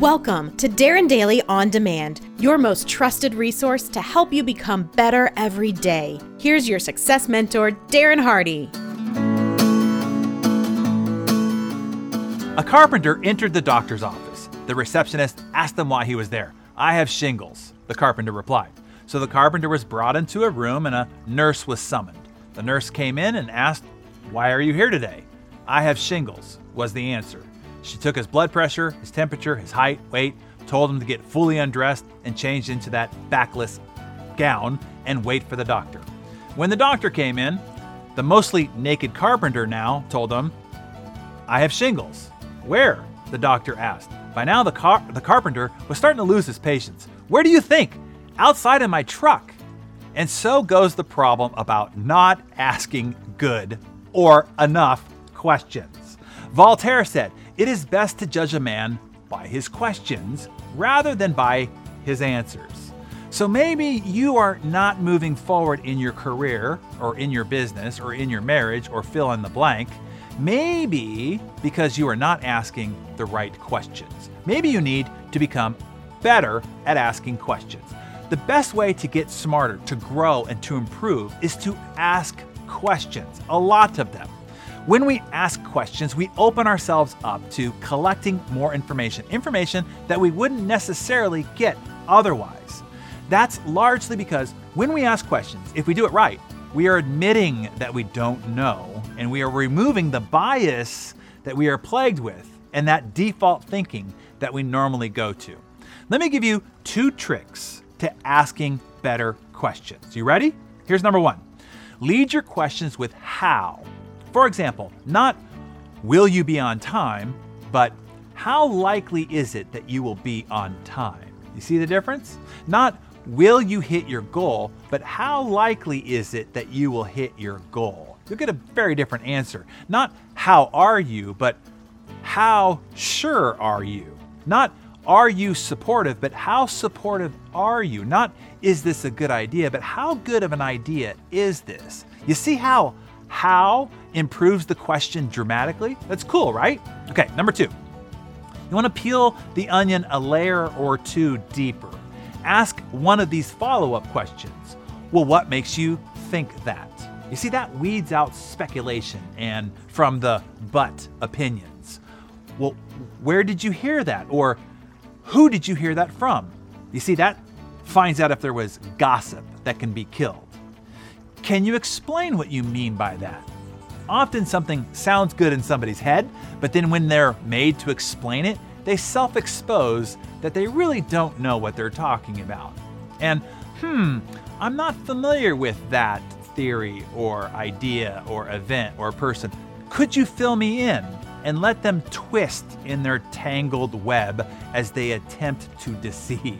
Welcome to Darren Daily On Demand, your most trusted resource to help you become better every day. Here's your success mentor, Darren Hardy. A carpenter entered the doctor's office. The receptionist asked him why he was there. I have shingles, the carpenter replied. So the carpenter was brought into a room and a nurse was summoned. The nurse came in and asked, Why are you here today? I have shingles, was the answer. She took his blood pressure, his temperature, his height, weight, told him to get fully undressed and changed into that backless gown and wait for the doctor. When the doctor came in, the mostly naked carpenter now told him, I have shingles. Where? the doctor asked. By now, the, car- the carpenter was starting to lose his patience. Where do you think? Outside in my truck. And so goes the problem about not asking good or enough questions. Voltaire said, It is best to judge a man by his questions rather than by his answers. So maybe you are not moving forward in your career or in your business or in your marriage or fill in the blank. Maybe because you are not asking the right questions. Maybe you need to become better at asking questions. The best way to get smarter, to grow, and to improve is to ask questions, a lot of them. When we ask questions, we open ourselves up to collecting more information, information that we wouldn't necessarily get otherwise. That's largely because when we ask questions, if we do it right, we are admitting that we don't know and we are removing the bias that we are plagued with and that default thinking that we normally go to. Let me give you two tricks to asking better questions. You ready? Here's number one lead your questions with how. For example, not will you be on time, but how likely is it that you will be on time? You see the difference? Not will you hit your goal, but how likely is it that you will hit your goal? You'll get a very different answer. Not how are you, but how sure are you? Not are you supportive, but how supportive are you? Not is this a good idea, but how good of an idea is this? You see how how improves the question dramatically? That's cool, right? Okay, number two. You want to peel the onion a layer or two deeper. Ask one of these follow up questions. Well, what makes you think that? You see, that weeds out speculation and from the but opinions. Well, where did you hear that? Or who did you hear that from? You see, that finds out if there was gossip that can be killed. Can you explain what you mean by that? Often something sounds good in somebody's head, but then when they're made to explain it, they self expose that they really don't know what they're talking about. And, hmm, I'm not familiar with that theory or idea or event or person. Could you fill me in? And let them twist in their tangled web as they attempt to deceive.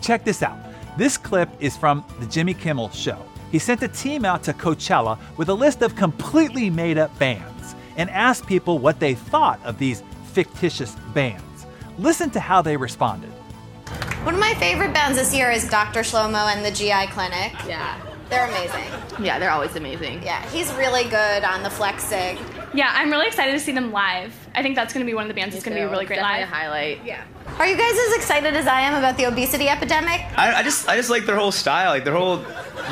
Check this out. This clip is from the Jimmy Kimmel Show. He sent a team out to Coachella with a list of completely made up bands and asked people what they thought of these fictitious bands. Listen to how they responded. One of my favorite bands this year is Dr. Shlomo and the GI Clinic. Yeah. They're amazing. Yeah, they're always amazing. Yeah, he's really good on the flex sig. Yeah, I'm really excited to see them live. I think that's going to be one of the bands that's going to be a really great Definitely live. a highlight. Yeah. Are you guys as excited as I am about the obesity epidemic? I, I just I just like their whole style, like their whole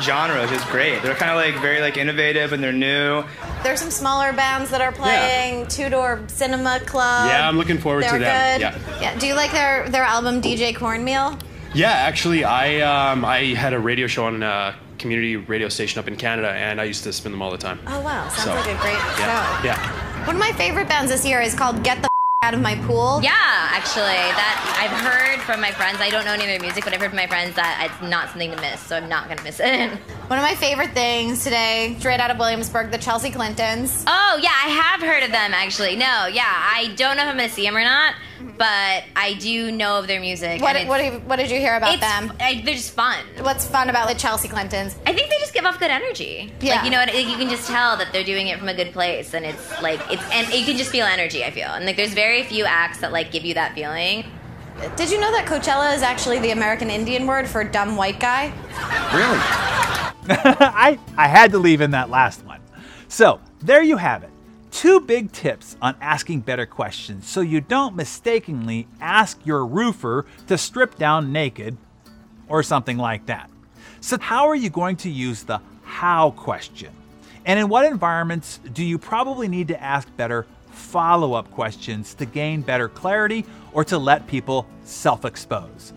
genre is just great. They're kind of like very like innovative and they're new. There's some smaller bands that are playing. Two Door Cinema Club. Yeah, I'm looking forward They're to them. good. Yeah. Yeah. Do you like their their album DJ Cornmeal? Yeah, actually, I um, I had a radio show on a community radio station up in Canada, and I used to spin them all the time. Oh wow, sounds So, like a great Yeah, show. yeah. One of my favorite bands this year is called Get the Out of My Pool. Yeah, actually, that I've heard from my friends. I don't know any of their music, but I've heard from my friends that it's not something to miss, so I'm not gonna miss it. One of my favorite things today, straight out of Williamsburg, the Chelsea Clintons. Oh yeah, I have heard of them actually. No, yeah, I don't know if I'm gonna see them or not, but I do know of their music. What, and what, it's- have you- what did you hear about it's, them? I, they're just fun. What's fun about the Chelsea Clintons? I think they just give off good energy. Yeah. Like you know, what, like, you can just tell that they're doing it from a good place, and it's like it's and you can just feel energy. I feel, and like there's very few acts that like give you that feeling. Did you know that Coachella is actually the American Indian word for dumb white guy? I, I had to leave in that last one. So, there you have it Two big tips on asking better questions so you don't mistakenly ask your roofer to strip down naked or something like that. So, how are you going to use the how question? And in what environments do you probably need to ask better follow up questions to gain better clarity or to let people self expose?